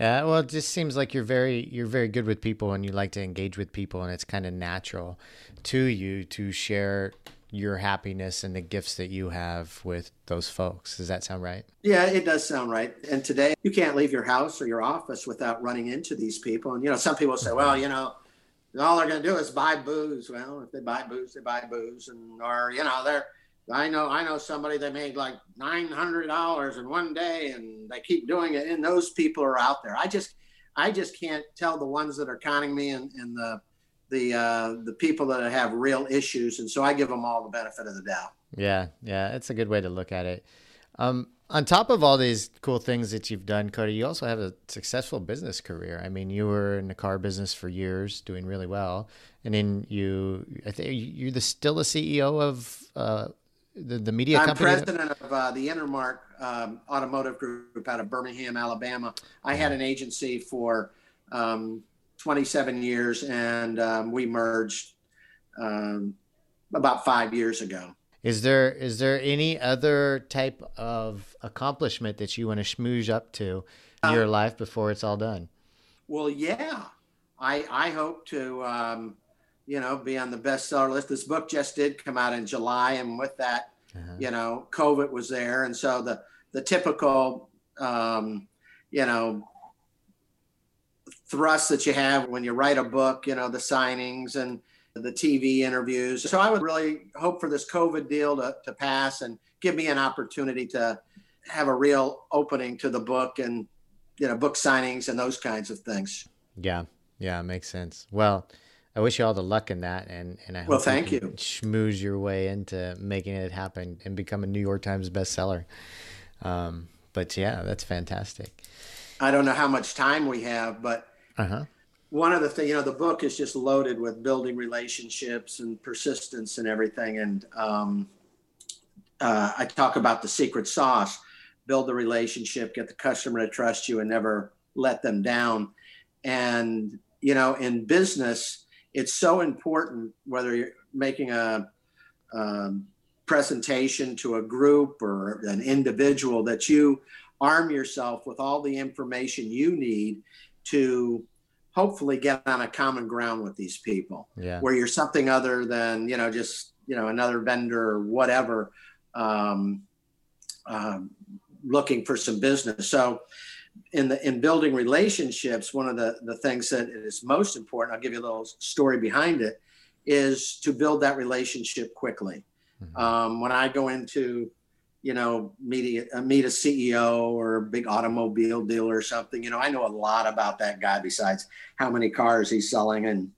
Yeah, well, it just seems like you're very you're very good with people and you like to engage with people and it's kind of natural to you to share your happiness and the gifts that you have with those folks. Does that sound right? yeah it does sound right and today you can't leave your house or your office without running into these people and you know some people say mm-hmm. well you know all they're going to do is buy booze well if they buy booze they buy booze and or you know they're I know I know somebody that made like nine hundred dollars in one day and they keep doing it and those people are out there. I just I just can't tell the ones that are conning me and, and the the uh, the people that have real issues and so I give them all the benefit of the doubt. Yeah, yeah, it's a good way to look at it. Um, on top of all these cool things that you've done, Cody, you also have a successful business career. I mean, you were in the car business for years, doing really well, and then you, I think you're the still the CEO of uh, the the media I'm company. president of uh, the Intermark um, Automotive Group out of Birmingham, Alabama. I had an agency for um, 27 years, and um, we merged um, about five years ago. Is there is there any other type of accomplishment that you want to schmooze up to in your life before it's all done? Well, yeah, I I hope to um, you know be on the bestseller list. This book just did come out in July, and with that, you know, COVID was there, and so the the typical um, you know thrust that you have when you write a book, you know, the signings and the TV interviews. So I would really hope for this COVID deal to, to pass and give me an opportunity to have a real opening to the book and, you know, book signings and those kinds of things. Yeah, yeah, makes sense. Well, I wish you all the luck in that, and and I hope Well, thank can you. schmooze your way into making it happen and become a New York Times bestseller. Um, but yeah, that's fantastic. I don't know how much time we have, but Uh huh. one of the things, you know, the book is just loaded with building relationships and persistence and everything. And um, uh, I talk about the secret sauce build the relationship, get the customer to trust you, and never let them down. And, you know, in business, it's so important whether you're making a um, presentation to a group or an individual that you arm yourself with all the information you need to hopefully get on a common ground with these people Yeah. where you're something other than you know just you know another vendor or whatever um, um, looking for some business so in the in building relationships one of the the things that is most important i'll give you a little story behind it is to build that relationship quickly Mhm. um, when i go into you know meet a, meet a ceo or a big automobile dealer or something you know i know a lot about that guy besides how many cars he's selling and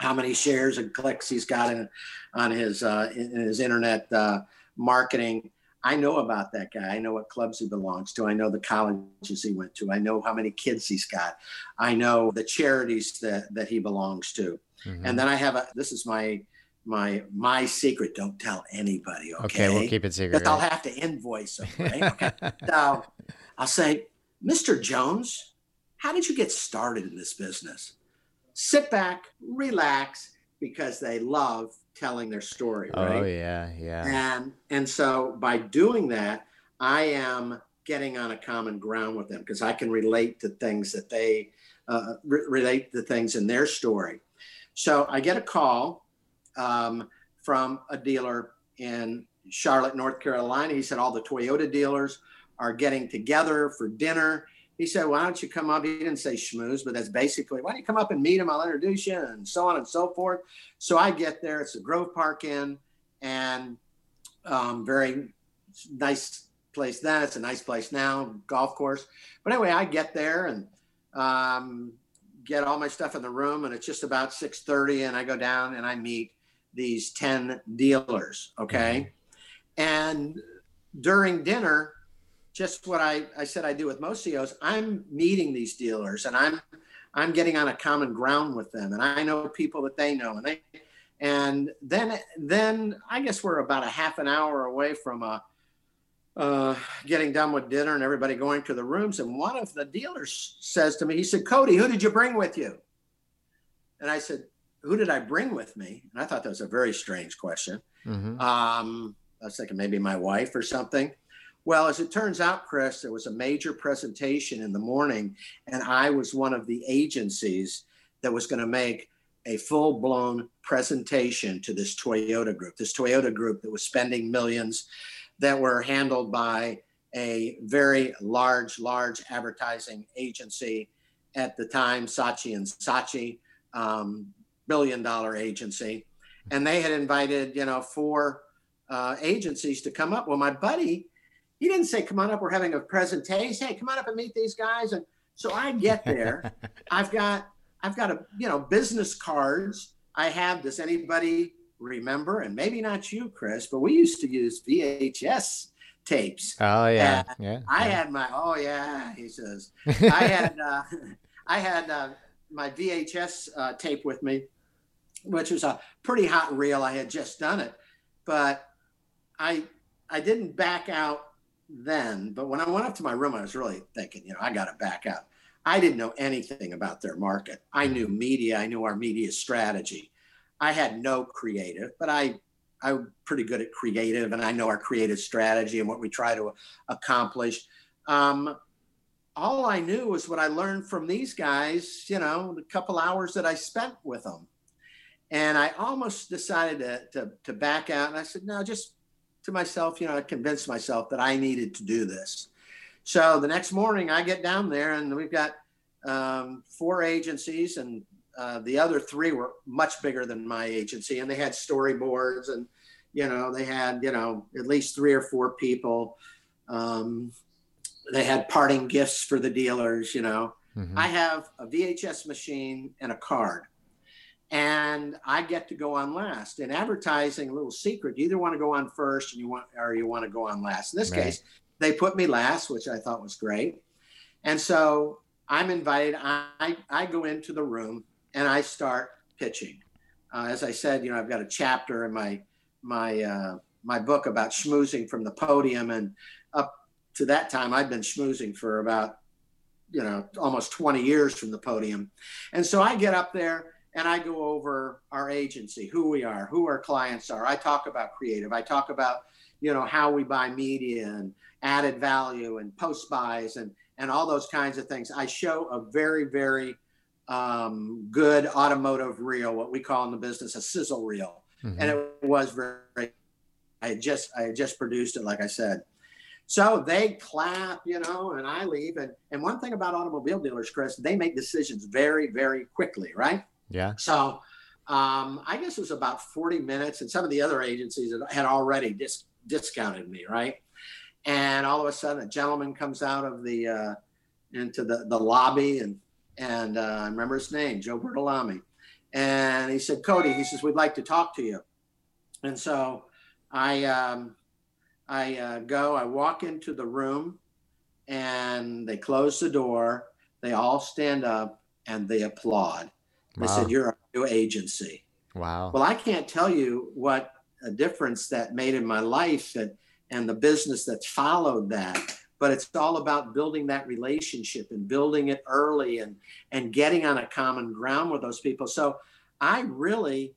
how many shares and clicks he's got in on his uh, in his internet uh, marketing. I know about that guy. I know what clubs he belongs to. I know the colleges he went to. I know how many kids he's got. I know the charities that that he belongs to. Mhm. And then I have a. This is my my my secret. Don't tell anybody. Okay. okay, we'll keep it secret. Because I'll have to invoice him. Right. Okay. so I'll say, Mr. Jones, how did you get started in this business? Sit back, relax, because they love telling their story, right? Oh yeah, yeah. And and so by doing that, I am getting on a common ground with them because I can relate to things that they uh, re- relate to things in their story. So I get a call um, from a dealer in Charlotte, North Carolina. He said all the Toyota dealers are getting together for dinner. He said, "Why don't you come up?" He didn't say schmooze, but that's basically, "Why don't you come up and meet him? I'll introduce you," and so on and so forth. So I get there. It's a Grove Park Inn, and um, very nice place then. It's a nice place now, golf course. But anyway, I get there and um, get all my stuff in the room, and it's just about six thirty, and I go down and I meet these ten dealers. Okay, and during dinner, just what I, I said I do with most CEOs, I'm meeting these dealers and I'm I'm getting on a common ground with them, and I know people that they know, and they and then then I guess we're about a half an hour away from a uh, getting done with dinner and everybody going to the rooms. And one of the dealers says to me, he said, Cody, who did you bring with you? And I said, Who did I bring with me? And I thought that was a very strange question. Mhm. Um, I was thinking maybe my wife or something. Well, as it turns out, Chris, there was a major presentation in the morning, and I was one of the agencies that was going to make a full blown presentation to this Toyota group, this Toyota group that was spending millions, that were handled by a very large, large advertising agency at the time, Saatchi and Saatchi, um, billion dollar agency. And they had invited, you know, four uh, agencies to come up. Well, my buddy, he didn't say, come on up, we're having a presentation. Hey, come on up and meet these guys. And so I get there. I've got, I've got a, you know, business cards. I have, does anybody remember? And maybe not you, Chris, but we used to use VHS tapes. Oh yeah, yeah. I yeah. had my, oh yeah, he says, I had, uh, I had uh, my VHS uh, tape with me, which was a pretty hot reel. I had just done it, but I, I didn't back out then. But when I went up to my room, I was really thinking, you know, I got to back out. I didn't know anything about their market. I knew media, I knew our media strategy. I had no creative, but I I'm pretty good at creative and I know our creative strategy and what we try to accomplish. Um, all I knew was what I learned from these guys, you know, the couple hours that I spent with them. And I almost decided to, to, to back out. And I said, no, just to myself, you know, I convinced myself that I needed to do this. So the next morning I get down there and we've got um, four agencies and uh, the other three were much bigger than my agency and they had storyboards and you know they had you know at least three or four people um, they had parting gifts for the dealers you know mm-hmm. i have a vhs machine and a card and i get to go on last. In advertising a little secret you either want to go on first and you want or you want to go on last. In this right. case they put me last which i thought was great. And so i'm invited i i go into the room and I start pitching. Uh, as I said, you know, I've got a chapter in my my uh, my book about schmoozing from the podium, and up to that time, I'd been schmoozing for about you know almost 20 years from the podium, and so I get up there and I go over our agency, who we are, who our clients are. I talk about creative. I talk about you know how we buy media and added value and post buys and and all those kinds of things. I show a very very um, good automotive reel, what we call in the business a sizzle reel, mm-hmm. and it was very. I had just I had just produced it, like I said. So they clap, you know, and I leave. And and one thing about automobile dealers, Chris, they make decisions very very quickly, right? Yeah. So um, I guess it was about 40 minutes, and some of the other agencies had already dis- discounted me, right? And all of a sudden, a gentleman comes out of the uh, into the, the lobby and and uh, I remember his name, Joe Bertolami. And he said, Cody, he says, we'd like to talk to you. And so I, um, I uh, go, I walk into the room and they close the door. They all stand up and they applaud. They wow. said, You're a new agency. Wow. Well, I can't tell you what a difference that made in my life and, and the business that's followed that but it's all about building that relationship and building it early and and getting on a common ground with those people so i really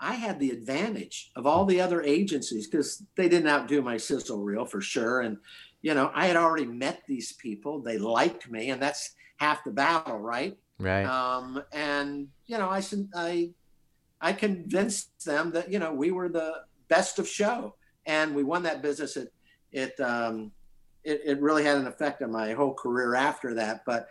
i had the advantage of all the other agencies because they didn't outdo my sizzle reel for sure and you know i had already met these people they liked me and that's half the battle right right um and you know i i i convinced them that you know we were the best of show and we won that business It it um it, it really had an effect on my whole career after that. But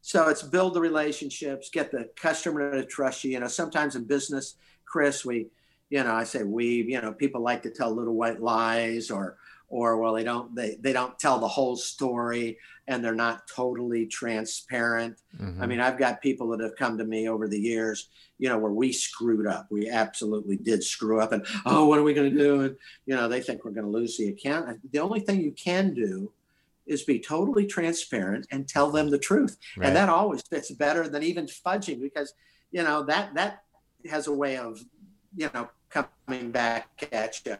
so it's build the relationships, get the customer to trust you. You know, sometimes in business, Chris, we, you know, I say we, you know, people like to tell little white lies or, or well, they don't, they, they don't tell the whole story and they're not totally transparent. Mm-hmm. I mean, I've got people that have come to me over the years, you know, where we screwed up. We absolutely did screw up and, oh, what are we going to do? And, you know, they think we're going to lose the account. The only thing you can do is be totally transparent and tell them the truth. Right. And that always fits better than even fudging because, you know, that, that has a way of, you know, coming back at you.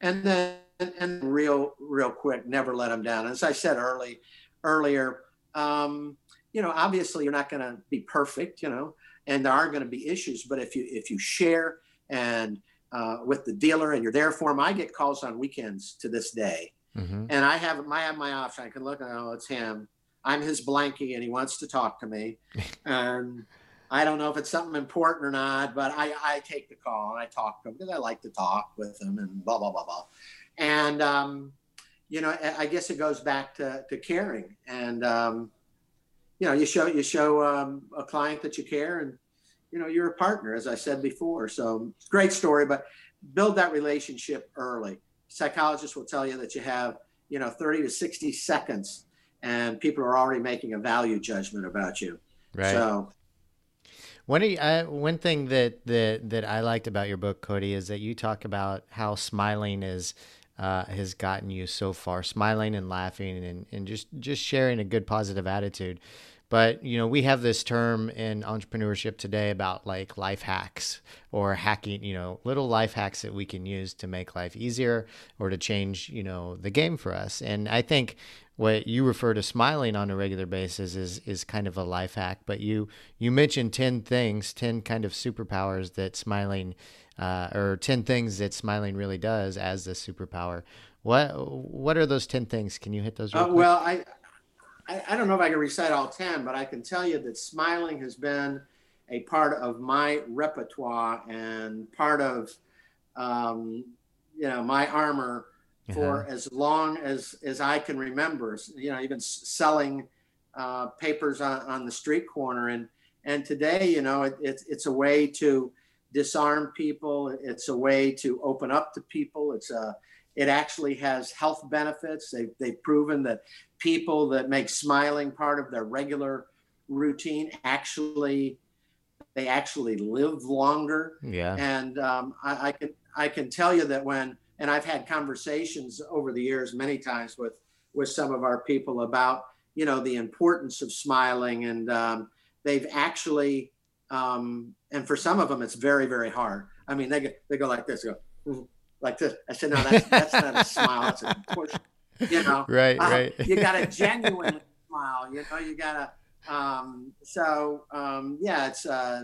And then, and real, real quick, never let them down. As I said early, earlier, um, you know, obviously you're not going to be perfect, you know, and there are going to be issues. But if you if you share and uh, with the dealer and you're there for them, I get calls on weekends to this day, mm-hmm. and I have I have my option. I can look, oh, it's him. I'm his blankie, and he wants to talk to me, and. I don't know if it's something important or not, but I, I take the call and I talk to him because I like to talk with him and blah, blah, blah, blah. And, um, you know, I guess it goes back to, to caring and, um, you know, you show, you show um, a client that you care and, you know, you're a partner, as I said before. So great story, but build that relationship early. Psychologists will tell you that you have, you know, 30 to 60 seconds and people are already making a value judgment about you. Right. So one, uh, one thing that, that that I liked about your book, Cody, is that you talk about how smiling is uh, has gotten you so far, smiling and laughing and, and just just sharing a good positive attitude. But you know, we have this term in entrepreneurship today about like life hacks or hacking, you know, little life hacks that we can use to make life easier or to change, you know, the game for us. And I think what you refer to smiling on a regular basis is is kind of a life hack. But you you mentioned ten things, ten kind of superpowers that smiling, uh, or ten things that smiling really does as the superpower. What what are those ten things? Can you hit those? Uh, well, I, I I don't know if I can recite all ten, but I can tell you that smiling has been a part of my repertoire and part of um, you know my armor for uh-huh. as long as as I can remember. You know, even selling uh, papers on, on the street corner, and and today, you know, it, it's it's a way to disarm people. It's a way to open up to people. It's a it actually has health benefits. They've, they've proven that people that make smiling part of their regular routine actually they actually live longer. Yeah. And um, I, I can I can tell you that when and I've had conversations over the years many times with with some of our people about you know the importance of smiling, and um, they've actually um, and for some of them it's very very hard. I mean they go, they go like this, go mm-hmm, like this. I said no, that's that's not a smile, that's a push. You know, right, uh, right. you got to genuinely smile. You know, you got to. Um, so um, yeah, it's uh,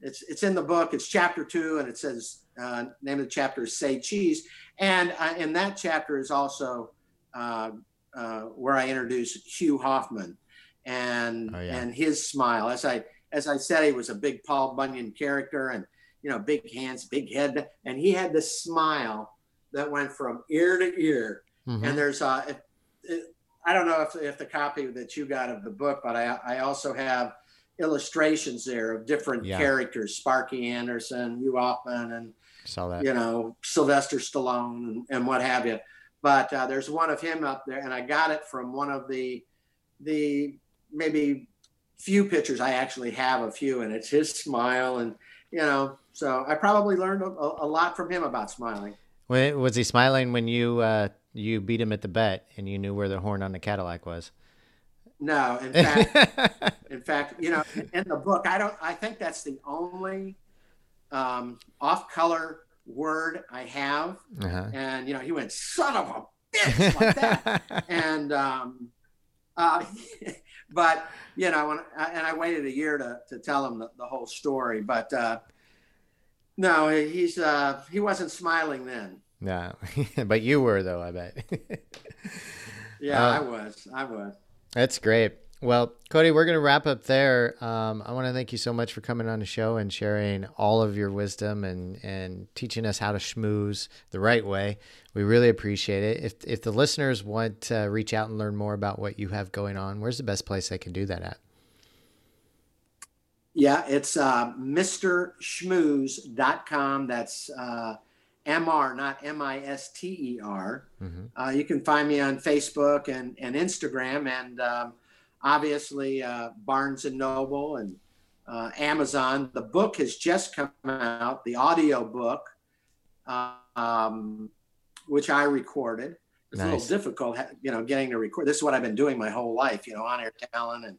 it's it's in the book. It's chapter two, and it says uh, name of the chapter is "Say Cheese," and uh, in that chapter is also uh, uh where I introduce Hugh Hoffman and oh, yeah. and his smile. As I as I said, he was a big Paul Bunyan character, and you know, big hands, big head, and he had this smile that went from ear to ear. Mm-hmm. And there's uh, it, it, I don't know if, if the copy that you got of the book, but I I also have illustrations there of different yeah. characters, Sparky Anderson, Hugh Hoffman, and Saw that. you know Sylvester Stallone and, and what have you. But uh, there's one of him up there, and I got it from one of the the maybe few pictures I actually have of Hugh, and it's his smile, and you know, so I probably learned a, a lot from him about smiling. Was he smiling when you uh, you beat him at the bet and you knew where the horn on the Cadillac was? No, in fact, in fact, you know, in the book, I don't. I think that's the only um, off-color word I have. Uh-huh. And you know, he went, "Son of a bitch," like that. and um, uh, but you know, and, and I waited a year to to tell him the, the whole story. But uh, no, he's uh, he wasn't smiling then. No, but you were though. I bet. yeah, I was. I was. That's great. Well, Cody, we're going to wrap up there. Um, I want to thank you so much for coming on the show and sharing all of your wisdom and, and teaching us how to schmooze the right way. We really appreciate it. If, if the listeners want to reach out and learn more about what you have going on, where's the best place they can do that at? Yeah, it's uh, MrSchmooze.com. That's uh, MR, not M I S T E R. Mm-hmm. Uh, you can find me on Facebook and, and Instagram, and um, obviously uh, Barnes and Noble and uh, Amazon. The book has just come out, the audio book, um, which I recorded. It's nice. a little difficult, you know, getting to record. This is what I've been doing my whole life, you know, on air talent and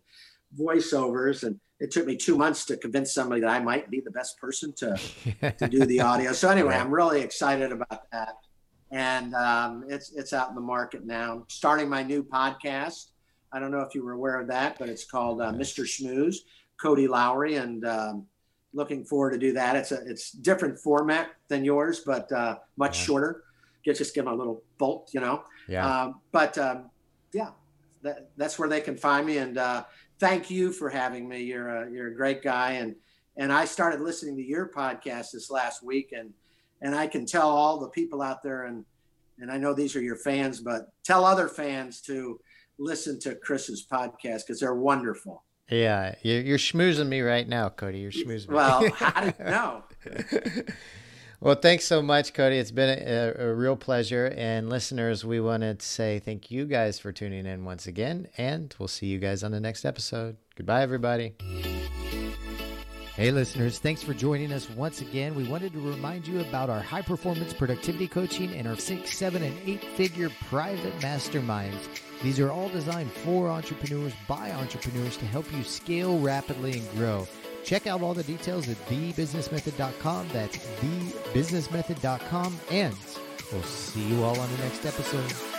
voiceovers and it took me two months to convince somebody that I might be the best person to to do the audio. So anyway, I'm really excited about that, and um, it's it's out in the market now. I'm starting my new podcast. I don't know if you were aware of that, but it's called uh, Mr. Schmooze, Cody Lowry, and um, looking forward to do that. It's a it's different format than yours, but uh, much yeah. shorter. Get just give them a little bolt, you know. Yeah. Um, but um, yeah, that, that's where they can find me, and uh, thank you for having me. You're a, you're a great guy. And, and I started listening to your podcast this last week and, and I can tell all the people out there and, and I know these are your fans, but tell other fans to listen to Chris's podcast because they're wonderful. Yeah, you're, you're schmoozing me right now, Cody. You're schmoozing. Me. Well, how did you know? Well, thanks so much, Cody. It's been a, a, real pleasure. And listeners, we wanted to say thank you guys for tuning in once again. And we'll see you guys on the next episode. Goodbye, everybody. Hey, listeners, thanks for joining us once again. We wanted to remind you about our high performance productivity coaching and our six, seven, and eight figure private masterminds. These are all designed for entrepreneurs by entrepreneurs to help you scale rapidly and grow. Check out all the details at thebusinessmethod.com. That's thebusinessmethod.com. And we'll see you all on the next episode.